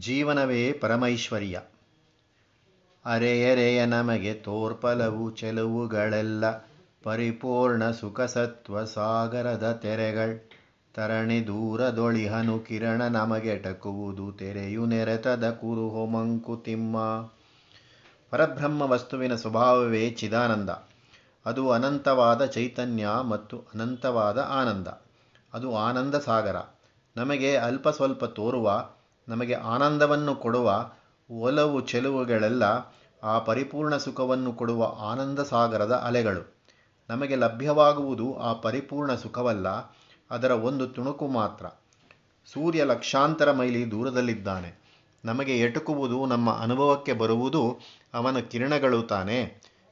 ಜೀವನವೇ ಪರಮೈಶ್ವರ್ಯ. ಅರೆಯರೆಯ ನಮಗೆ ತೋರ್ಪಲವು ಚೆಲುವುಗಳೆಲ್ಲ ಪರಿಪೂರ್ಣ ಸುಖಸತ್ವ ಸಾಗರದ ತೆರೆಗಳ್. ತರಣಿ ದೂರದೊಳಿಹನು ಕಿರಣ ನಮಗೆ ಟಕುವುದು ತೆರೆಯು ನೆರೆತದ ಕುರು ಮಂಕುತಿಮ್ಮ ಪರಬ್ರಹ್ಮ ವಸ್ತುವಿನ ಸ್ವಭಾವವೇ ಚಿದಾನಂದ. ಅದು ಅನಂತವಾದ ಚೈತನ್ಯ ಮತ್ತು ಅನಂತವಾದ ಆನಂದ. ಅದು ಆನಂದ ಸಾಗರ. ನಮಗೆ ಅಲ್ಪ ಸ್ವಲ್ಪ ತೋರುವ ನಮಗೆ ಆನಂದವನ್ನು ಕೊಡುವ ಒಲವು ಚೆಲುವುಗಳೆಲ್ಲ ಆ ಪರಿಪೂರ್ಣ ಸುಖವನ್ನು ಕೊಡುವ ಆನಂದ ಸಾಗರದ ಅಲೆಗಳು. ನಮಗೆ ಲಭ್ಯವಾಗುವುದು ಆ ಪರಿಪೂರ್ಣ ಸುಖವಲ್ಲ, ಅದರ ಒಂದು ತುಣುಕು ಮಾತ್ರ. ಸೂರ್ಯ ಲಕ್ಷಾಂತರ ಮೈಲಿ ದೂರದಲ್ಲಿದ್ದಾನೆ. ನಮಗೆ ಎಟುಕುವುದು, ನಮ್ಮ ಅನುಭವಕ್ಕೆ ಬರುವುದು ಅವನ ಕಿರಣಗಳು ತಾನೆ.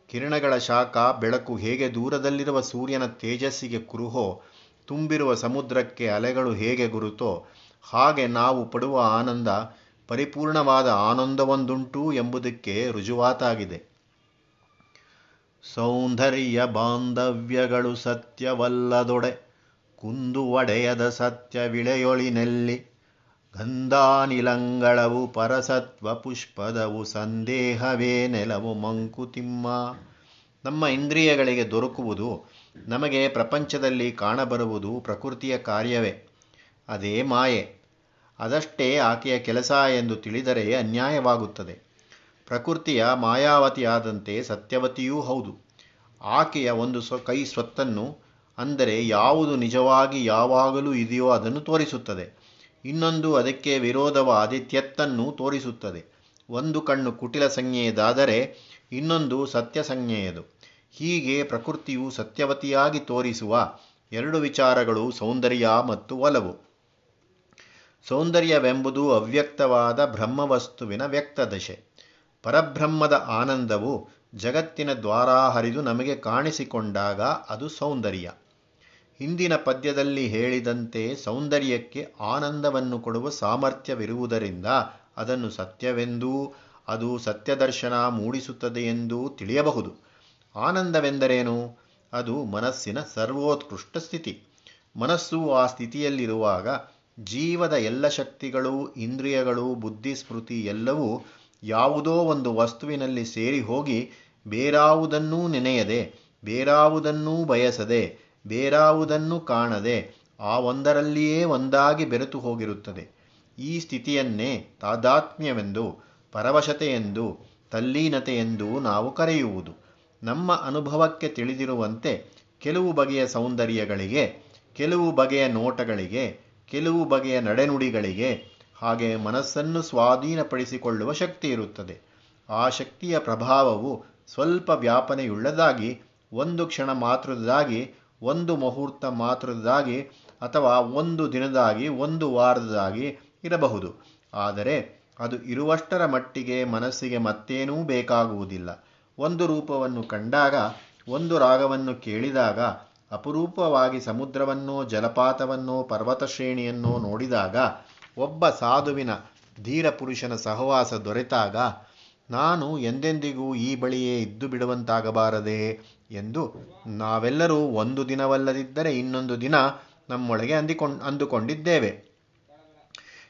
ಕಿರಣಗಳ ಶಾಖ, ಬೆಳಕು ಹೇಗೆ ದೂರದಲ್ಲಿರುವ ಸೂರ್ಯನ ತೇಜಸ್ಸಿಗೆ ಕುರುಹೋ, ತುಂಬಿರುವ ಸಮುದ್ರಕ್ಕೆ ಅಲೆಗಳು ಹೇಗೆ ಗುರುತೋ ಹಾಗೆ ನಾವು ಪಡುವ ಆನಂದ ಪರಿಪೂರ್ಣವಾದ ಆನಂದವೊಂದುಂಟು ಎಂಬುದಕ್ಕೆ ರುಜುವಾತಾಗಿದೆ. ಸೌಂದರ್ಯ ಬಾಂಧವ್ಯಗಳು ಸತ್ಯವಲ್ಲದೊಡೆ ಕುಂದು ಒಡೆಯದ ಸತ್ಯ ವಿಳೆಯೊಳಿನೆಲ್ಲಿ ಗಂಧಾನಿಲಂಗಳವು ಪರಸತ್ವ ಪುಷ್ಪದವು ಸಂದೇಹವೇ ನೆಲವು ಮಂಕುತಿಮ್ಮ. ನಮ್ಮ ಇಂದ್ರಿಯಗಳಿಗೆ ದೊರಕುವುದು ನಮಗೆ ಪ್ರಪಂಚದಲ್ಲಿ ಕಾಣಬರುವುದು ಪ್ರಕೃತಿಯ ಕಾರ್ಯವೇ. ಅದೇ ಮಾಯೆ. ಅದಷ್ಟೇ ಆಕೆಯ ಕೆಲಸ ಎಂದು ತಿಳಿದರೆ ಅನ್ಯಾಯವಾಗುತ್ತದೆ. ಪ್ರಕೃತಿಯ ಮಾಯಾವತಿಯಾದಂತೆ ಸತ್ಯವತಿಯೂ ಹೌದು. ಆಕೆಯ ಒಂದು ಸ್ವ ಕೈ ಸ್ವತ್ತನ್ನು, ಅಂದರೆ ಯಾವುದು ನಿಜವಾಗಿ ಯಾವಾಗಲೂ ಇದೆಯೋ ಅದನ್ನು ತೋರಿಸುತ್ತದೆ. ಇನ್ನೊಂದು ಅದಕ್ಕೆ ವಿರೋಧವಾದಿ ತ್ಯತ್ತನ್ನು ತೋರಿಸುತ್ತದೆ. ಒಂದು ಕಣ್ಣು ಕುಟಿಲ ಸಂಜ್ಞೆಯದಾದರೆ ಇನ್ನೊಂದು ಸತ್ಯ ಸಂಜ್ಞೆಯದು. ಹೀಗೆ ಪ್ರಕೃತಿಯು ಸತ್ಯವತಿಯಾಗಿ ತೋರಿಸುವ ಎರಡು ವಿಚಾರಗಳು ಸೌಂದರ್ಯ ಮತ್ತು ಒಲವು. ಸೌಂದರ್ಯವೆಂಬುದು ಅವ್ಯಕ್ತವಾದ ಬ್ರಹ್ಮವಸ್ತುವಿನ ವ್ಯಕ್ತದಶೆ. ಪರಬ್ರಹ್ಮದ ಆನಂದವು ಜಗತ್ತಿನ ದ್ವಾರ ಹರಿದು ನಮಗೆ ಕಾಣಿಸಿಕೊಂಡಾಗ ಅದು ಸೌಂದರ್ಯ. ಹಿಂದಿನ ಪದ್ಯದಲ್ಲಿ ಹೇಳಿದಂತೆ ಸೌಂದರ್ಯಕ್ಕೆ ಆನಂದವನ್ನು ಕೊಡುವ ಸಾಮರ್ಥ್ಯವಿರುವುದರಿಂದ ಅದನ್ನು ಸತ್ಯವೆಂದೂ, ಅದು ಸತ್ಯದರ್ಶನ ಮೂಡಿಸುತ್ತದೆ ಎಂದೂ ತಿಳಿಯಬಹುದು. ಆನಂದವೆಂದರೇನು? ಅದು ಮನಸ್ಸಿನ ಸರ್ವೋತ್ಕೃಷ್ಟ ಸ್ಥಿತಿ. ಮನಸ್ಸು ಆ ಸ್ಥಿತಿಯಲ್ಲಿರುವಾಗ ಜೀವದ ಎಲ್ಲ ಶಕ್ತಿಗಳು, ಇಂದ್ರಿಯಗಳು, ಬುದ್ಧಿ, ಸ್ಮೃತಿ ಎಲ್ಲವೂ ಯಾವುದೋ ಒಂದು ವಸ್ತುವಿನಲ್ಲಿ ಸೇರಿ ಹೋಗಿ ಬೇರಾವುದನ್ನೂ ನೆನೆಯದೆ, ಬೇರಾವುದನ್ನೂ ಬಯಸದೆ, ಬೇರಾವುದನ್ನು ಕಾಣದೆ ಆ ಒಂದರಲ್ಲಿಯೇ ಒಂದಾಗಿ ಬೆರೆತು ಹೋಗಿರುತ್ತದೆ. ಈ ಸ್ಥಿತಿಯನ್ನೇ ತಾದಾತ್ಮ್ಯವೆಂದು, ಪರವಶತೆಯೆಂದು, ತಲ್ಲೀನತೆಯೆಂದು ನಾವು ಕರೆಯುವುದು. ನಮ್ಮ ಅನುಭವಕ್ಕೆ ತಿಳಿದಿರುವಂತೆ ಕೆಲವು ಬಗೆಯ ಸೌಂದರ್ಯಗಳಿಗೆ, ಕೆಲವು ಬಗೆಯ ನೋಟಗಳಿಗೆ ಕೆಲವು ಬಗೆಯ ನಡೆನುಡಿಗಳಿಗೆ ಹಾಗೆ ಮನಸ್ಸನ್ನು ಸ್ವಾಧೀನಪಡಿಸಿಕೊಳ್ಳುವ ಶಕ್ತಿ ಇರುತ್ತದೆ. ಆ ಶಕ್ತಿಯ ಪ್ರಭಾವವು ಸ್ವಲ್ಪ ವ್ಯಾಪನೆಯುಳ್ಳದಾಗಿ, ಒಂದು ಕ್ಷಣ ಮಾತ್ರದಾಗಿ ಒಂದು ಮುಹೂರ್ತ ಮಾತ್ರದಾಗಿ ಅಥವಾ ಒಂದು ದಿನದಾಗಿ ಒಂದು ವಾರದಾಗಿ ಇರಬಹುದು. ಆದರೆ ಅದು ಇರುವಷ್ಟರ ಮಟ್ಟಿಗೆ ಮನಸ್ಸಿಗೆ ಮತ್ತೇನೂ ಬೇಕಾಗುವುದಿಲ್ಲ. ಒಂದು ರೂಪವನ್ನು ಕಂಡಾಗ, ಒಂದು ರಾಗವನ್ನು ಕೇಳಿದಾಗ ಅಪರೂಪವಾಗಿ ಸಮುದ್ರವನ್ನೋ, ಜಲಪಾತವನ್ನೋ ಪರ್ವತ ಶ್ರೇಣಿಯನ್ನೋ ನೋಡಿದಾಗ ಒಬ್ಬ ಸಾಧುವಿನ ಧೀರ ಪುರುಷನ ಸಹವಾಸ ದೊರೆತಾಗ, ನಾನು ಎಂದೆಂದಿಗೂ ಈ ಬಳಿಯೇ ಇದ್ದು ಬಿಡುವಂತಾಗಬಾರದೆ ಎಂದು ನಾವೆಲ್ಲರೂ ಒಂದು ದಿನವಲ್ಲದಿದ್ದರೆ ಇನ್ನೊಂದು ದಿನ ನಮ್ಮೊಳಗೆ ಅಂದಿಕೊಂಡು, ಅಂದುಕೊಂಡಿದ್ದೇವೆ.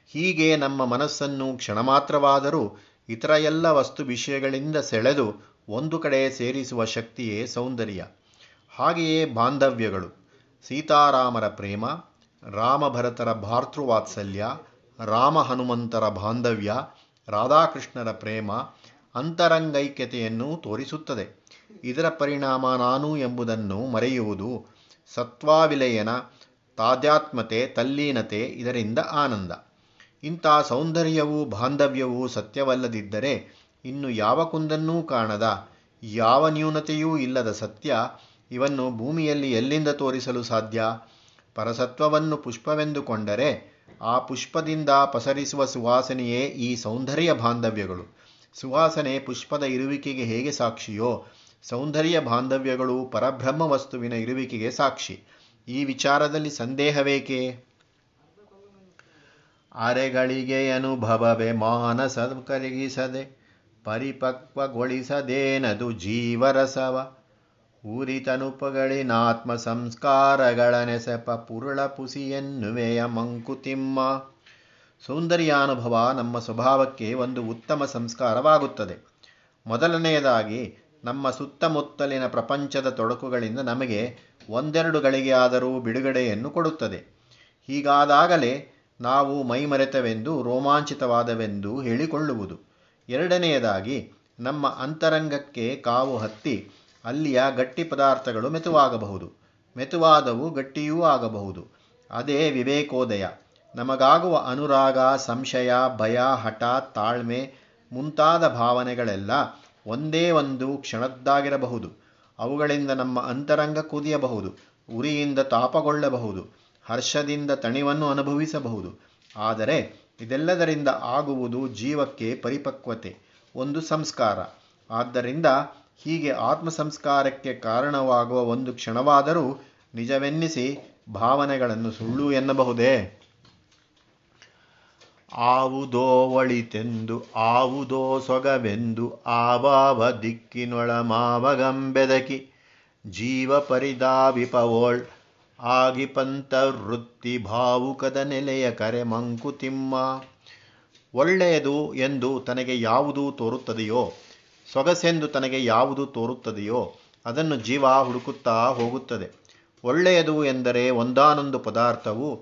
ಹೀಗೆ ನಮ್ಮ ಮನಸ್ಸನ್ನು ಕ್ಷಣ ಮಾತ್ರವಾದರೂ ಇತರ ಎಲ್ಲ ವಸ್ತು ವಿಷಯಗಳಿಂದ ಸೆಳೆದು ಒಂದು ಕಡೆ ಸೇರಿಸುವ ಶಕ್ತಿಯೇ ಸೌಂದರ್ಯ. ಹಾಗೆಯೇ ಬಾಂಧವ್ಯಗಳು. ಸೀತಾರಾಮರ ಪ್ರೇಮ, ರಾಮಭರತರ ಭಾತೃವಾತ್ಸಲ್ಯ ರಾಮ ಹನುಮಂತರ ಬಾಂಧವ್ಯ, ರಾಧಾಕೃಷ್ಣರ ಪ್ರೇಮ ಅಂತರಂಗೈಕ್ಯತೆಯನ್ನು ತೋರಿಸುತ್ತದೆ. ಇದರ ಪರಿಣಾಮ ನಾನು ಎಂಬುದನ್ನು ಮರೆಯುವುದು ಸತ್ವಾವಿಲಯನ ತಾಧ್ಯಾತ್ಮತೆ ತಲ್ಲೀನತೆ, ಇದರಿಂದ ಆನಂದ. ಇಂಥ ಸೌಂದರ್ಯವೂ ಬಾಂಧವ್ಯವೂ ಸತ್ಯವಲ್ಲದಿದ್ದರೆ ಇನ್ನು ಯಾವ ಕುಂದನ್ನೂ ಕಾಣದ, ಯಾವ ನ್ಯೂನತೆಯೂ ಇಲ್ಲದ ಸತ್ಯ ಇವನ್ನು ಭೂಮಿಯಲ್ಲಿ ಎಲ್ಲಿಂದ ತೋರಿಸಲು ಸಾಧ್ಯ? ಪರಸತ್ವವನ್ನು ಪುಷ್ಪವೆಂದುಕೊಂಡರೆ ಆ ಪುಷ್ಪದಿಂದ ಪಸರಿಸುವ ಸುವಾಸನೆಯೇ ಈ ಸೌಂದರ್ಯ ಬಾಂಧವ್ಯಗಳು. ಸುವಾಸನೆ ಪುಷ್ಪದ ಇರುವಿಕೆಗೆ ಹೇಗೆ ಸಾಕ್ಷಿಯೋ, ಸೌಂದರ್ಯ ಬಾಂಧವ್ಯಗಳು ಪರಬ್ರಹ್ಮ ವಸ್ತುವಿನ ಇರುವಿಕೆಗೆ ಸಾಕ್ಷಿ. ಈ ವಿಚಾರದಲ್ಲಿ ಸಂದೇಹವೇಕೆ? ಅರೆಗಳಿಗೆ ಅನುಭವವೇ ಮಾನಸ ಕರಗಿಸದೆ ಪರಿಪಕ್ವಗೊಳಿಸದೇನದು ಜೀವರಸವ? ಊರಿತನುಪಗಳಿನಾತ್ಮ ಸಂಸ್ಕಾರಗಳ ನೆಸೆಪ ಪುರುಳ ಪುಸಿಯನ್ನುವೆಯ ಮಂಕುತಿಮ್ಮ. ಸೌಂದರ್ಯಾನುಭವ ನಮ್ಮ ಸ್ವಭಾವಕ್ಕೆ ಒಂದು ಉತ್ತಮ ಸಂಸ್ಕಾರವಾಗುತ್ತದೆ. ಮೊದಲನೆಯದಾಗಿ, ನಮ್ಮ ಸುತ್ತಮುತ್ತಲಿನ ಪ್ರಪಂಚದ ತೊಡಕುಗಳಿಂದ ನಮಗೆ ಒಂದೆರಡು ಗಳಿಗೆಯಾದರೂ ಬಿಡುಗಡೆಯನ್ನು ಕೊಡುತ್ತದೆ. ಹೀಗಾದಾಗಲೇ ನಾವು ಮೈಮರೆತವೆಂದು, ರೋಮಾಂಚಿತವಾದವೆಂದು ಹೇಳಿಕೊಳ್ಳುವುದು. ಎರಡನೆಯದಾಗಿ, ನಮ್ಮ ಅಂತರಂಗಕ್ಕೆ ಕಾವು ಹತ್ತಿ ಅಲ್ಲಿಯ ಗಟ್ಟಿ ಪದಾರ್ಥಗಳು ಮೆತುವಾಗಬಹುದು. ಮೆತುವಾದವು ಗಟ್ಟಿಯೂ ಆಗಬಹುದು. ಅದೇ ವಿವೇಕೋದಯ. ನಮಗಾಗುವ ಅನುರಾಗ, ಸಂಶಯ, ಭಯ, ಹಠ, ತಾಳ್ಮೆ ಮುಂತಾದ ಭಾವನೆಗಳೆಲ್ಲ ಒಂದೇ ಒಂದು ಕ್ಷಣದ್ದಾಗಿರಬಹುದು. ಅವುಗಳಿಂದ ನಮ್ಮ ಅಂತರಂಗ ಕುದಿಯಬಹುದು. ಉರಿಯಿಂದ ತಾಪಗೊಳ್ಳಬಹುದು. ಹರ್ಷದಿಂದ ತಣಿವನ್ನು ಅನುಭವಿಸಬಹುದು. ಆದರೆ ಇದೆಲ್ಲದರಿಂದ ಆಗುವುದು ಜೀವಕ್ಕೆ ಪರಿಪಕ್ವತೆ, ಒಂದು ಸಂಸ್ಕಾರ. ಆದ್ದರಿಂದ ಹೀಗೆ ಆತ್ಮ ಸಂಸ್ಕಾರಕ್ಕೆ ಕಾರಣವಾಗುವ ಒಂದು ಕ್ಷಣವಾದರೂ ನಿಜವೆನ್ನಿಸಿ ಭಾವನೆಗಳನ್ನು ಸುಳ್ಳು ಎನ್ನಬಹುದೇ? ಆವುದೋ ಒಳಿತೆಂದು, ಆವುದೋ ಸೊಗವೆಂದು ಆವಾವ ದಿಕ್ಕಿನೊಳ ಮಾವಗಂಬೆದಕಿ ಜೀವ ಪರಿದಾವಿಪವೋಳ್ ಆಗಿಪಂತ ವೃತ್ತಿ ಭಾವುಕದ ನೆಲೆಯ ಕರೆ ಮಂಕುತಿಮ್ಮ ಒಳ್ಳೆಯದು ಎಂದು ತನಗೆ ಯಾವುದು ತೋರುತ್ತದೆಯೋ? ಸೊಗಸೆಂದು ತನಗೆ ಯಾವುದು ತೋರುತ್ತದೆಯೋ ಅದನ್ನು ಜೀವ ಹುಡುಕುತ್ತಾ ಹೋಗುತ್ತದೆ. ಒಳ್ಳೆಯದು ಎಂದರೆ ಒಂದಾನೊಂದು ಪದಾರ್ಥವು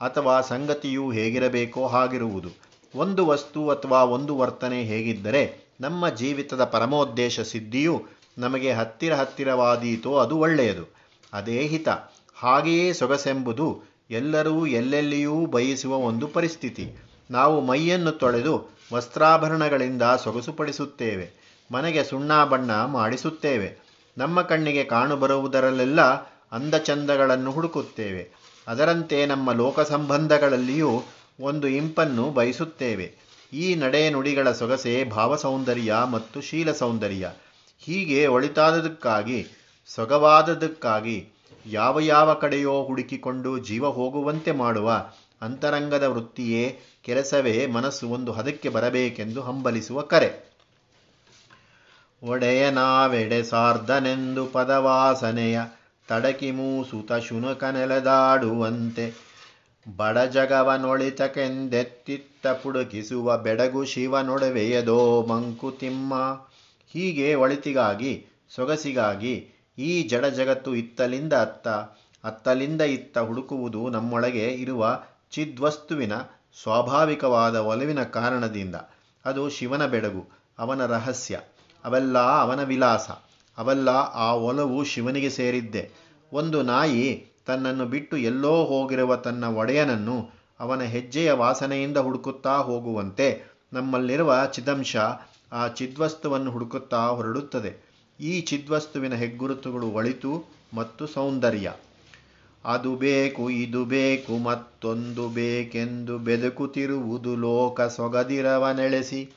ಅಥವಾ ಸಂಗತಿಯು ಹೇಗಿರಬೇಕೋ ಹಾಗಿರುವುದು. ಒಂದು ವಸ್ತು ಅಥವಾ ಒಂದು ವರ್ತನೆ ಹೇಗಿದ್ದರೆ ನಮ್ಮ ಜೀವಿತದ ಪರಮೋದ್ದೇಶ ಸಿದ್ಧಿಯು ನಮಗೆ ಹತ್ತಿರ ಹತ್ತಿರವಾದೀತೋ ಅದು ಒಳ್ಳೆಯದು. ಅದೇ ಹಿತ. ಹಾಗೆಯೇ ಸೊಗಸೆಂಬುದು ಎಲ್ಲರೂ ಎಲ್ಲೆಲ್ಲಿಯೂ ಬಯಸುವ ಒಂದು ಪರಿಸ್ಥಿತಿ. ನಾವು ಮೈಯನ್ನು ತೊಳೆದು ವಸ್ತ್ರಾಭರಣಗಳಿಂದ ಸೊಗಸುಪಡಿಸುತ್ತೇವೆ. ಮನೆಗೆ ಸುಣ್ಣ ಬಣ್ಣ ಮಾಡಿಸುತ್ತೇವೆ. ನಮ್ಮ ಕಣ್ಣಿಗೆ ಕಾಣುಬರುವುದರಲ್ಲೆಲ್ಲ ಅಂದಚಂದಗಳನ್ನು ಹುಡುಕುತ್ತೇವೆ. ಅದರಂತೆ ನಮ್ಮ ಲೋಕ ಸಂಬಂಧಗಳಲ್ಲಿಯೂ ಒಂದು ಇಂಪನ್ನು ಬಯಸುತ್ತೇವೆ. ಈ ನಡೆ ನುಡಿಗಳ ಸೊಗಸೆ ಭಾವಸೌಂದರ್ಯ ಮತ್ತು ಶೀಲ ಸೌಂದರ್ಯ. ಹೀಗೆ ಒಳಿತಾದದಕ್ಕಾಗಿ, ಸೊಗವಾದದಕ್ಕಾಗಿ ಯಾವ ಯಾವ ಕಡೆಯೋ ಹುಡುಕಿಕೊಂಡು ಜೀವ ಹೋಗುವಂತೆ ಮಾಡುವ ಅಂತರಂಗದ ವೃತ್ತಿಯೇ ಕೆಲಸವೇ ಮನಸ್ಸು ಒಂದು ಹದಕ್ಕೆ ಬರಬೇಕೆಂದು ಹಂಬಲಿಸುವ ಕರೆ. ಒಡೆಯನಾವೆಡೆ ಸಾರ್ಧನೆಂದು ಪದವಾಸನೆಯ ತಡಕಿ ಮೂಸುತ ಶುನಕ ನೆಲೆದಾಡುವಂತೆ. ಬಡಜಗವನೊಳಿತಕೆಂದೆತ್ತಿತ್ತ ಪುಡುಕಿಸುವ ಬೆಡಗು ಶಿವನೊಡವೆಯದೋ ಮಂಕುತಿಮ್ಮ ಹೀಗೆ ಒಳಿತಿಗಾಗಿ, ಸೊಗಸಿಗಾಗಿ ಈ ಜಡ ಜಗತ್ತು ಇತ್ತಲಿಂದ ಅತ್ತ, ಅತ್ತಲಿಂದ ಇತ್ತ ಹುಡುಕುವುದು ನಮ್ಮೊಳಗೆ ಇರುವ ಚಿದ್ವಸ್ತುವಿನ ಸ್ವಾಭಾವಿಕವಾದ ಒಲವಿನ ಕಾರಣದಿಂದ. ಅದು ಶಿವನ ಬೆಡಗು, ಅವನ ರಹಸ್ಯ. ಅವೆಲ್ಲ ಅವನ ವಿಲಾಸ. ಅವೆಲ್ಲ ಆ ಒಲವು ಶಿವನಿಗೆ ಸೇರಿದ್ದೆ. ಒಂದು ನಾಯಿ ತನ್ನನ್ನು ಬಿಟ್ಟು ಎಲ್ಲೋ ಹೋಗಿರುವ ತನ್ನ ಒಡೆಯನನ್ನು ಅವನ ಹೆಜ್ಜೆಯ ವಾಸನೆಯಿಂದ ಹುಡುಕುತ್ತಾ ಹೋಗುವಂತೆ ನಮ್ಮಲ್ಲಿರುವ ಚಿದಂಶ ಆ ಚಿದ್ವಸ್ತುವನ್ನು ಹುಡುಕುತ್ತಾ ಹೊರಡುತ್ತದೆ. ಈ ಚಿದ್ವಸ್ತುವಿನ ಹೆಗ್ಗುರುತುಗಳು ಒಳಿತು ಮತ್ತು ಸೌಂದರ್ಯ. ಅದು ಬೇಕು, ಇದು ಬೇಕು, ಮತ್ತೊಂದು ಬೇಕೆಂದು ಬೆದಕುತ್ತಿರುವುದು ಲೋಕ ಸೊಗದಿರವ ನೆಳೆಸಿ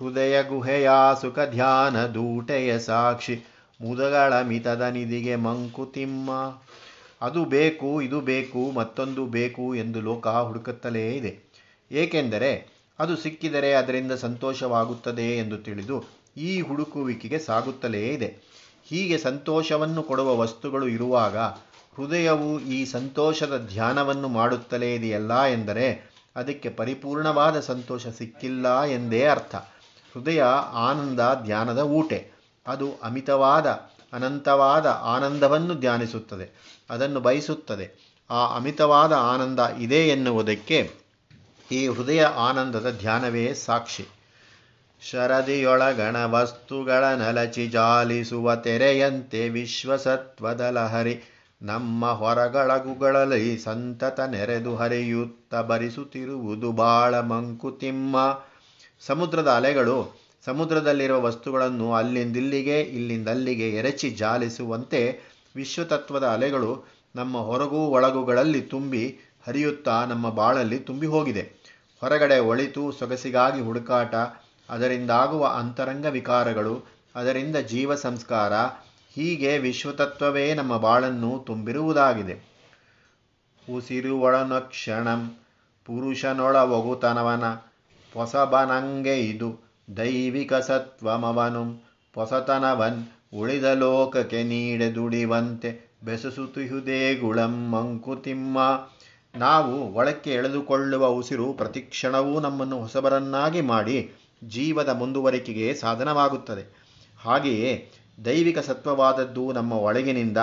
ಹೃದಯ ಗುಹೆಯ ಸುಖ ಧ್ಯಾನ ದೂಟೆಯ ಸಾಕ್ಷಿ. ಮುದಗಳ ಮಿತದ ನಿಧಿಗೆ ಮಂಕುತಿಮ್ಮ ಅದು ಬೇಕು, ಇದು ಬೇಕು, ಮತ್ತೊಂದು ಬೇಕು ಎಂದು ಲೋಕ ಹುಡುಕುತ್ತಲೇ ಇದೆ. ಏಕೆಂದರೆ ಅದು ಸಿಕ್ಕಿದರೆ ಅದರಿಂದ ಸಂತೋಷವಾಗುತ್ತದೆ ಎಂದು ತಿಳಿದು ಈ ಹುಡುಕುವಿಕೆಗೆ ಸಾಗುತ್ತಲೇ ಇದೆ. ಹೀಗೆ ಸಂತೋಷವನ್ನು ಕೊಡುವ ವಸ್ತುಗಳು ಇರುವಾಗ ಹೃದಯವು ಈ ಸಂತೋಷದ ಧ್ಯಾನವನ್ನು ಮಾಡುತ್ತಲೇ ಇದೆಯಲ್ಲ ಎಂದರೆ ಅದಕ್ಕೆ ಪರಿಪೂರ್ಣವಾದ ಸಂತೋಷ ಸಿಕ್ಕಿಲ್ಲ ಎಂದೇ ಅರ್ಥ. ಹೃದಯ, ಆನಂದ, ಧ್ಯಾನದ ಊಟೆ. ಅದು ಅಮಿತವಾದ, ಅನಂತವಾದ ಆನಂದವನ್ನು ಧ್ಯಾನಿಸುತ್ತದೆ. ಅದನ್ನು ಬಯಸುತ್ತದೆ. ಆ ಅಮಿತವಾದ ಆನಂದ ಇದೆ ಎನ್ನುವುದಕ್ಕೆ ಈ ಹೃದಯ ಆನಂದದ ಧ್ಯಾನವೇ ಸಾಕ್ಷಿ. ಶರದಿಯೊಳಗಣ ವಸ್ತುಗಳ ನಲಚಿ ಜಾಲಿಸುವ ತೆರೆಯಂತೆ ವಿಶ್ವಸತ್ವದ ಲಹರಿ ನಮ್ಮ ಹೊರಗಳಗುಗಳಲ್ಲಿ ಸಂತತ ನೆರೆದು ಹರಿಯುತ್ತ ಬರಿಸುತ್ತಿರುವುದು ಬಾಳ ಮಂಕುತಿಮ್ಮ. ಸಮುದ್ರದ ಅಲೆಗಳು, ಸಮುದ್ರದಲ್ಲಿರುವ ವಸ್ತುಗಳನ್ನು ಅಲ್ಲಿಂದಿಲ್ಲಿಗೆ, ಇಲ್ಲಿಂದಲ್ಲಿಗೆ ಎರಚಿ ಜಾಲಿಸುವಂತೆ ವಿಶ್ವತತ್ವದ ಅಲೆಗಳು ನಮ್ಮ ಹೊರಗೂ ಒಳಗುಗಳಲ್ಲಿ ತುಂಬಿ ಹರಿಯುತ್ತಾ ನಮ್ಮ ಬಾಳಲ್ಲಿ ತುಂಬಿ ಹೋಗಿದೆ. ಹೊರಗಡೆ ಒಳಿತು ಸೊಗಸಿಗಾಗಿ ಹುಡುಕಾಟ, ಅದರಿಂದಾಗುವ ಅಂತರಂಗ ವಿಕಾರಗಳು, ಅದರಿಂದ ಜೀವ ಸಂಸ್ಕಾರ, ಹೀಗೆ ವಿಶ್ವತತ್ವವೇ ನಮ್ಮ ಬಾಳನ್ನು ತುಂಬಿರುವುದಾಗಿದೆ. ಉಸಿರು ಒಳನಕ್ಷಣಂ ಪುರುಷನೊಳ ಒಗುತನವನ ಪೊಸಬನಂಗೆ ಇದು ದೈವಿಕ ಸತ್ವಮವನು. ಪೊಸತನವನ್ ಉಳಿದ ಲೋಕಕ್ಕೆ ನೀಡೆ ದುಡಿವಂತೆ ಬೆಸಸುತಿಹುದೇ ಗುಳಂ ಮಂಕುತಿಮ್ಮ. ನಾವು ಒಳಕ್ಕೆ ಎಳೆದುಕೊಳ್ಳುವ ಉಸಿರು ಪ್ರತಿಕ್ಷಣವೂ ನಮ್ಮನ್ನು ಹೊಸಬರನ್ನಾಗಿ ಮಾಡಿ ಜೀವದ ಮುಂದುವರಿಕೆಗೆ ಸಾಧನವಾಗುತ್ತದೆ. ಹಾಗೆಯೇ ದೈವಿಕ ಸತ್ವವಾದದ್ದು ನಮ್ಮ ಒಳಗಿನಿಂದ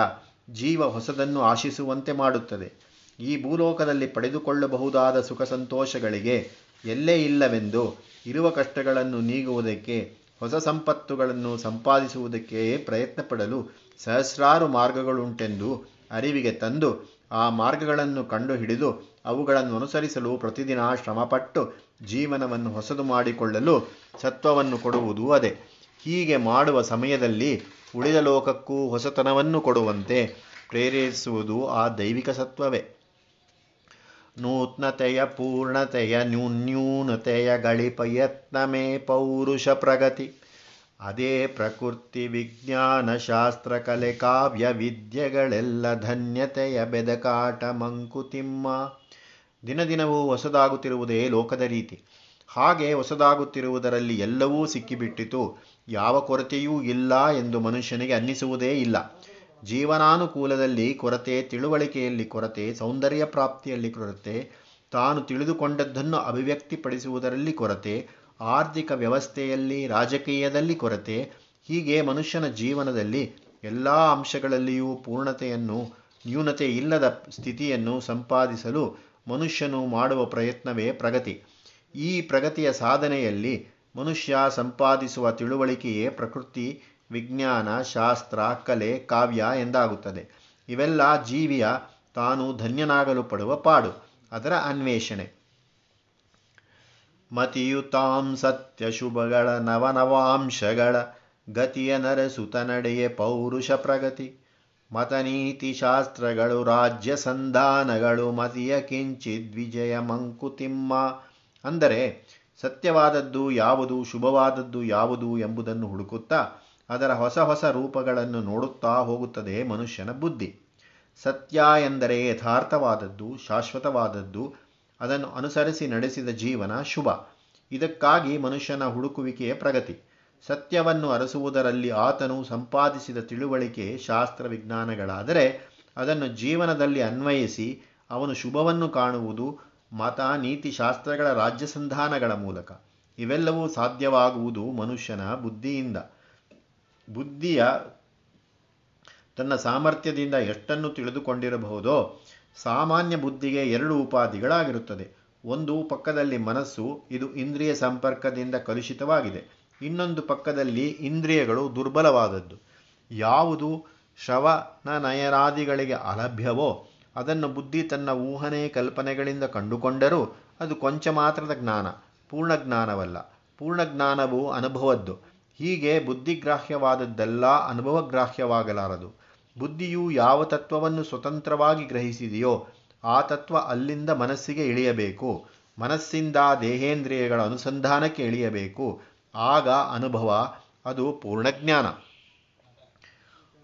ಜೀವ ಹೊಸದನ್ನು ಆಶಿಸುವಂತೆ ಮಾಡುತ್ತದೆ. ಈ ಭೂಲೋಕದಲ್ಲಿ ಪಡೆದುಕೊಳ್ಳಬಹುದಾದ ಸುಖ ಸಂತೋಷಗಳಿಗೆ ಎಲ್ಲೇ ಇಲ್ಲವೆಂದು ಇರುವ ಕಷ್ಟಗಳನ್ನು ನೀಗುವುದಕ್ಕೆ, ಹೊಸ ಸಂಪತ್ತುಗಳನ್ನು ಸಂಪಾದಿಸುವುದಕ್ಕೆ ಪ್ರಯತ್ನ ಪಡಲು ಸಹಸ್ರಾರು ಮಾರ್ಗಗಳುಂಟೆಂದು ಅರಿವಿಗೆ ತಂದು, ಆ ಮಾರ್ಗಗಳನ್ನು ಕಂಡುಹಿಡಿದು ಅವುಗಳನ್ನು ಅನುಸರಿಸಲು ಪ್ರತಿದಿನ ಶ್ರಮಪಟ್ಟು ಜೀವನವನ್ನು ಹೊಸದು ಮಾಡಿಕೊಳ್ಳಲು ಸತ್ವವನ್ನು ಕೊಡುವುದು ಅದೇ. ಹೀಗೆ ಮಾಡುವ ಸಮಯದಲ್ಲಿ ಉಳಿದ ಲೋಕಕ್ಕೂ ಹೊಸತನವನ್ನು ಕೊಡುವಂತೆ ಪ್ರೇರೇಪಿಸುವುದು ಆ ದೈವಿಕ ಸತ್ವವೇ. ನೂತ್ನತೆಯ ಪೂರ್ಣತೆಯ ನ್ಯೂನ್ಯೂನತೆಯ ಗಳಿಪ ಯತ್ನಮೇ ಪೌರುಷ ಪ್ರಗತಿ. ಅದೇ ಪ್ರಕೃತಿ ವಿಜ್ಞಾನ ಶಾಸ್ತ್ರ ಕಲೆ ಕಾವ್ಯ ವಿದ್ಯೆಗಳೆಲ್ಲ ಧನ್ಯತೆಯ ಬೆದಕಾಟ ಮಂಕುತಿಮ್ಮ. ದಿನ ದಿನವೂ ಹೊಸದಾಗುತ್ತಿರುವುದೇ ಲೋಕದ ರೀತಿ. ಹಾಗೆ ಹೊಸದಾಗುತ್ತಿರುವುದರಲ್ಲಿ ಎಲ್ಲವೂ ಸಿಕ್ಕಿಬಿಟ್ಟಿತು. ಯಾವ ಕೊರತೆಯೂ ಇಲ್ಲ ಎಂದು ಮನುಷ್ಯನಿಗೆ ಅನ್ನಿಸುವುದೇ ಇಲ್ಲ. ಜೀವನಾನುಕೂಲದಲ್ಲಿ ಕೊರತೆ, ತಿಳುವಳಿಕೆಯಲ್ಲಿ ಕೊರತೆ, ಸೌಂದರ್ಯ ಪ್ರಾಪ್ತಿಯಲ್ಲಿ ಕೊರತೆ, ತಾನು ತಿಳಿದುಕೊಂಡದ್ದನ್ನು ಅಭಿವ್ಯಕ್ತಿಪಡಿಸುವುದರಲ್ಲಿ ಕೊರತೆ, ಆರ್ಥಿಕ ವ್ಯವಸ್ಥೆಯಲ್ಲಿ, ರಾಜಕೀಯದಲ್ಲಿ ಕೊರತೆ, ಹೀಗೆ ಮನುಷ್ಯನ ಜೀವನದಲ್ಲಿ ಎಲ್ಲ ಅಂಶಗಳಲ್ಲಿಯೂ ಪೂರ್ಣತೆಯನ್ನು ನ್ಯೂನತೆ ಇಲ್ಲದ ಸ್ಥಿತಿಯನ್ನು ಸಂಪಾದಿಸಲು ಮನುಷ್ಯನು ಮಾಡುವ ಪ್ರಯತ್ನವೇ ಪ್ರಗತಿ. ಈ ಪ್ರಗತಿಯ ಸಾಧನೆಯಲ್ಲಿ ಮನುಷ್ಯ ಸಂಪಾದಿಸುವ ತಿಳುವಳಿಕೆಯೇ ಪ್ರಕೃತಿ ವಿಜ್ಞಾನ, ಶಾಸ್ತ್ರ, ಕಲೆ, ಕಾವ್ಯ ಎಂದಾಗುತ್ತದೆ. ಇವೆಲ್ಲ ಜೀವಿಯ ತಾನು ಧನ್ಯನಾಗಲು ಪಡುವ ಪಾಡು. ಅದರ ಅನ್ವೇಷಣೆ. ಮತಿಯುತಾಂ ಸತ್ಯ ಶುಭಗಳ ನವನವಾಂಶಗಳ ಗತಿಯ ನರಸುತ ನಡೆಯೇ ಪೌರುಷ ಪ್ರಗತಿ. ಮತನೀತಿ ಶಾಸ್ತ್ರಗಳು ರಾಜ್ಯ ಸಂಧಾನಗಳು ಮತಿಯ ಕಿಂಚಿದ್ ವಿಜಯ ಮಂಕುತಿಮ್ಮ. ಅಂದರೆ ಸತ್ಯವಾದದ್ದು ಯಾವುದು, ಶುಭವಾದದ್ದು ಯಾವುದು ಎಂಬುದನ್ನು ಹುಡುಕುತ್ತಾ ಅದರ ಹೊಸ ಹೊಸ ರೂಪಗಳನ್ನು ನೋಡುತ್ತಾ ಹೋಗುತ್ತದೆ ಮನುಷ್ಯನ ಬುದ್ಧಿ. ಸತ್ಯ ಎಂದರೆ ಯಥಾರ್ಥವಾದದ್ದು, ಶಾಶ್ವತವಾದದ್ದು, ಅದನ್ನು ಅನುಸರಿಸಿ ನಡೆಸಿದ ಜೀವನ ಶುಭ. ಇದಕ್ಕಾಗಿ ಮನುಷ್ಯನ ಹುಡುಕುವಿಕೆಯ ಪ್ರಗತಿ. ಸತ್ಯವನ್ನು ಅರಸುವುದರಲ್ಲಿ ಆತನು ಸಂಪಾದಿಸಿದ ತಿಳುವಳಿಕೆ ಶಾಸ್ತ್ರ ವಿಜ್ಞಾನಗಳಾದರೆ ಅದನ್ನು ಜೀವನದಲ್ಲಿ ಅನ್ವಯಿಸಿ ಅವನು ಶುಭವನ್ನು ಕಾಣುವುದು ಮತ ನೀತಿ ಶಾಸ್ತ್ರಗಳ ರಾಜ್ಯ ಸಂಧಾನಗಳ ಮೂಲಕ. ಇವೆಲ್ಲವೂ ಸಾಧ್ಯವಾಗುವುದು ಮನುಷ್ಯನ ಬುದ್ಧಿಯಿಂದ. ಬುದ್ಧಿಯ ತನ್ನ ಸಾಮರ್ಥ್ಯದಿಂದ ಎಷ್ಟನ್ನು ತಿಳಿದುಕೊಂಡಿರಬಹುದೋ ಸಾಮಾನ್ಯ ಬುದ್ಧಿಗೆ ಎರಡು ಉಪಾಧಿಗಳಾಗಿರುತ್ತದೆ. ಒಂದು ಪಕ್ಕದಲ್ಲಿ ಮನಸ್ಸು, ಇದು ಇಂದ್ರಿಯ ಸಂಪರ್ಕದಿಂದ ಕಲುಷಿತವಾಗಿದೆ. ಇನ್ನೊಂದು ಪಕ್ಕದಲ್ಲಿ ಇಂದ್ರಿಯಗಳು ದುರ್ಬಲವಾದದ್ದು. ಯಾವುದು ಶ್ರವಣ ನಯರಾದಿಗಳಿಗೆ ಅಲಭ್ಯವೋ, ಅದನ್ನು ಬುದ್ಧಿ ತನ್ನ ಊಹನೆ ಕಲ್ಪನೆಗಳಿಂದ ಕಂಡುಕೊಂಡರೂ ಅದು ಕೊಂಚ ಮಾತ್ರದ ಜ್ಞಾನ ಪೂರ್ಣ ಜ್ಞಾನವಲ್ಲ ಪೂರ್ಣ ಜ್ಞಾನವು ಅನುಭವದ್ದು. ಹೀಗೆ ಬುದ್ಧಿಗ್ರಾಹ್ಯವಾದದ್ದೆಲ್ಲ ಅನುಭವಗ್ರಾಹ್ಯವಾಗಲಾರದು. ಬುದ್ಧಿಯು ಯಾವ ತತ್ವವನ್ನು ಸ್ವತಂತ್ರವಾಗಿ ಗ್ರಹಿಸಿದೆಯೋ ಆ ತತ್ವ ಅಲ್ಲಿಂದ ಮನಸ್ಸಿಗೆ ಇಳಿಯಬೇಕು. ಮನಸ್ಸಿಂದ ದೇಹೇಂದ್ರಿಯಗಳ ಅನುಸಂಧಾನಕ್ಕೆ ಇಳಿಯಬೇಕು. ಆಗ ಅನುಭವ, ಅದು ಪೂರ್ಣಜ್ಞಾನ.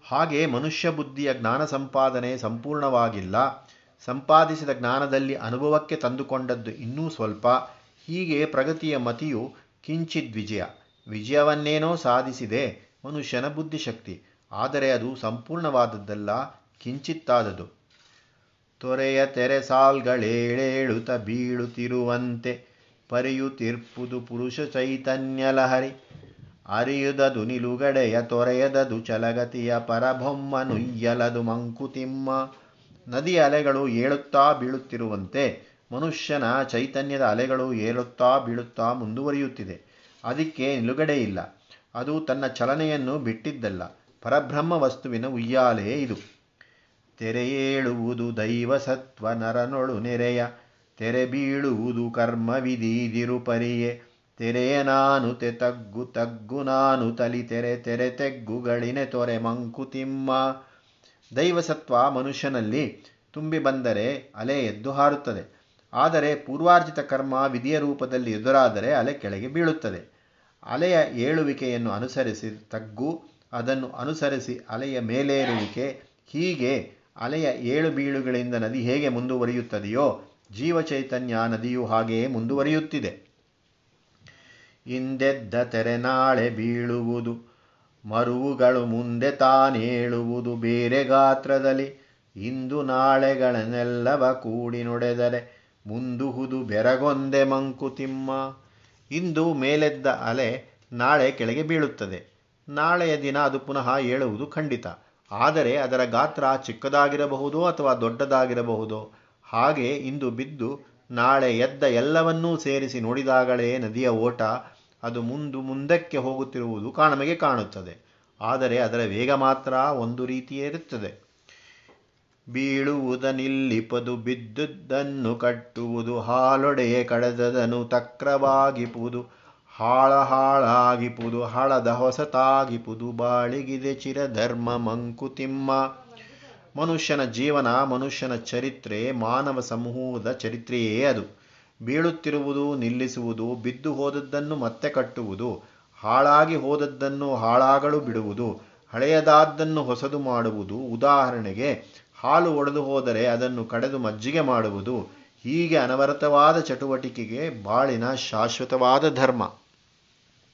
ಹಾಗೆ ಮನುಷ್ಯ ಬುದ್ಧಿಯ ಜ್ಞಾನ ಸಂಪಾದನೆ ಸಂಪೂರ್ಣವಾಗಿಲ್ಲ. ಸಂಪಾದಿಸಿದ ಜ್ಞಾನದಲ್ಲಿ ಅನುಭವಕ್ಕೆ ತಂದುಕೊಂಡದ್ದು ಇನ್ನೂ ಸ್ವಲ್ಪ. ಹೀಗೆ ಪ್ರಗತಿಯ ಮತಿಯು ಕಿಂಚಿತ್ ವಿಜಯ. ವಿಜಯವನ್ನೇನೋ ಸಾಧಿಸಿದೆ ಮನುಷ್ಯನ ಬುದ್ಧಿಶಕ್ತಿ. ಆದರೆ ಅದು ಸಂಪೂರ್ಣವಾದದ್ದಲ್ಲ ಕಿಂಚಿತ್ತಾದದು ತೊರೆಯ ತೆರೆ ಸಾಲ್ಗಳೇಳೇಳುತ್ತ ಬೀಳುತ್ತಿರುವಂತೆ ಪರಿಯುತಿರ್ಪುದು ಪುರುಷ ಚೈತನ್ಯ ಲಹರಿ. ಅರಿಯುದದು ನಿಲುಗಡೆಯ ತೊರೆಯದದು ಚಲಗತಿಯ ಪರಭೊಮ್ಮ ನುಯ್ಯಲದು ಮಂಕುತಿಮ್ಮ. ನದಿಯ ಅಲೆಗಳು ಏಳುತ್ತಾ ಬೀಳುತ್ತಿರುವಂತೆ ಮನುಷ್ಯನ ಚೈತನ್ಯದ ಅಲೆಗಳು ಏಳುತ್ತಾ ಬೀಳುತ್ತಾ ಮುಂದುವರಿಯುತ್ತಿದೆ. ಅದಕ್ಕೆ ನಿಲುಗಡೆ ಇಲ್ಲ ಅದು ತನ್ನ ಚಲನೆಯನ್ನು ಬಿಟ್ಟಿದ್ದಲ್ಲ. ಪರಬ್ರಹ್ಮ ವಸ್ತುವಿನ ಉಯ್ಯಾಲೆ ಇದು. ತೆರೆಯೇಳುವುದು ದೈವ ಸತ್ವ ನರನೊಳು ನೆರೆಯ. ತೆರೆ ಬೀಳುವುದು ಕರ್ಮ ವಿಧಿದಿರು ಪರಿಯೆ ತೆರೆಯ ನಾನು ತೆ ತಗ್ಗು ತಗ್ಗು ನಾನು ತಲಿ ತೆರೆ ತೆರೆ ತೆಗ್ಗುಗಳಿನೆ ತೊರೆ ಮಂಕುತಿಮ್ಮ ದೈವಸತ್ವ ಮನುಷ್ಯನಲ್ಲಿ ತುಂಬಿ ಬಂದರೆ ಅಲೆ ಎದ್ದು ಹಾರುತ್ತದೆ. ಆದರೆ ಪೂರ್ವಾರ್ಜಿತ ಕರ್ಮ ವಿಧಿಯ ರೂಪದಲ್ಲಿ ಎದುರಾದರೆ ಅಲೆ ಕೆಳಗೆ ಬೀಳುತ್ತದೆ. ಅಲೆಯ ಏಳುವಿಕೆಯನ್ನು ಅನುಸರಿಸಿ ತಗ್ಗು, ಅದನ್ನು ಅನುಸರಿಸಿ ಅಲೆಯ ಮೇಲೇರುವಿಕೆ. ಹೀಗೆ ಅಲೆಯ ಏಳು ಬೀಳುಗಳಿಂದ ನದಿ ಹೇಗೆ ಮುಂದುವರಿಯುತ್ತದೆಯೋ ಜೀವಚೈತನ್ಯ ನದಿಯು ಹಾಗೆಯೇ ಮುಂದುವರಿಯುತ್ತಿದೆ. ಹಿಂದೆದ್ದ ತೆರೆ ನಾಳೆ ಬೀಳುವುದು, ಮರುವುಗಳು ಮುಂದೆ ತಾನೇಳುವುದು ಬೇರೆ ಗಾತ್ರದಲ್ಲಿ. ಇಂದು ನಾಳೆಗಳನ್ನೆಲ್ಲವ ಕೂಡಿ ನುಡೆದರೆ, ಮುಂದುಹುದು ಬೆರಗೊಂದೆ ಮಂಕುತಿಮ್ಮ. ಇಂದು ಮೇಲೆದ್ದ ಅಲೆ ನಾಳೆ ಕೆಳಗೆ ಬೀಳುತ್ತದೆ. ನಾಳೆಯ ದಿನ ಅದು ಪುನಃ ಏಳುವುದು ಖಂಡಿತ. ಆದರೆ ಅದರ ಗಾತ್ರ ಚಿಕ್ಕದಾಗಿರಬಹುದು ಅಥವಾ ದೊಡ್ಡದಾಗಿರಬಹುದು? ಹಾಗೆ ಇಂದು ಬಿದ್ದು ನಾಳೆ ಎದ್ದ ಎಲ್ಲವನ್ನೂ ಸೇರಿಸಿ ನೋಡಿದಾಗಲೇ ನದಿಯ ಓಟ ಅದು ಮುಂದು ಮುಂದಕ್ಕೆ ಹೋಗುತ್ತಿರುವುದು ನಮಗೆ ಕಾಣುತ್ತದೆ. ಆದರೆ ಅದರ ವೇಗ ಮಾತ್ರ ಒಂದು ರೀತಿಯೇ ಇರುತ್ತದೆ. ಬೀಳುವುದನಿಲ್ಲಿಪದು ಬಿದ್ದುದನ್ನು ಕಟ್ಟುವುದು ಹಾಲೊಡೆಯ ಕಳೆದದನು ತಕ್ರವಾಗಿಪುದು ಹಾಳ ಹಾಳಾಗಿಪುದು ಹಳದ ಹೊಸತಾಗಿಪುದು ಬಾಳಿಗಿದೆ ಚಿರಧರ್ಮ ಮಂಕುತಿಮ್ಮ. ಮನುಷ್ಯನ ಜೀವನ ಮನುಷ್ಯನ ಚರಿತ್ರೆ ಮಾನವ ಸಮೂಹದ ಚರಿತ್ರೆಯೇ ಅದು. ಬೀಳುತ್ತಿರುವುದು ನಿಲ್ಲಿಸುವುದು ಬಿದ್ದು ಹೋದದ್ದನ್ನು ಮತ್ತೆ ಕಟ್ಟುವುದು ಹಾಳಾಗಿ ಹೋದದ್ದನ್ನು ಹಾಳಾಗಲು ಬಿಡುವುದು ಹಳೆಯದಾದ್ದನ್ನು ಹೊಸದು ಮಾಡುವುದು ಉದಾಹರಣೆಗೆ ಹಾಲು ಒಡೆದು ಹೋದರೆ ಅದನ್ನು ಕಡೆದು ಮಜ್ಜಿಗೆ ಮಾಡುವುದು ಹೀಗೆ ಅನವರತವಾದ ಚಟುವಟಿಕೆಗೆ ಬಾಳಿನ ಶಾಶ್ವತವಾದ ಧರ್ಮ.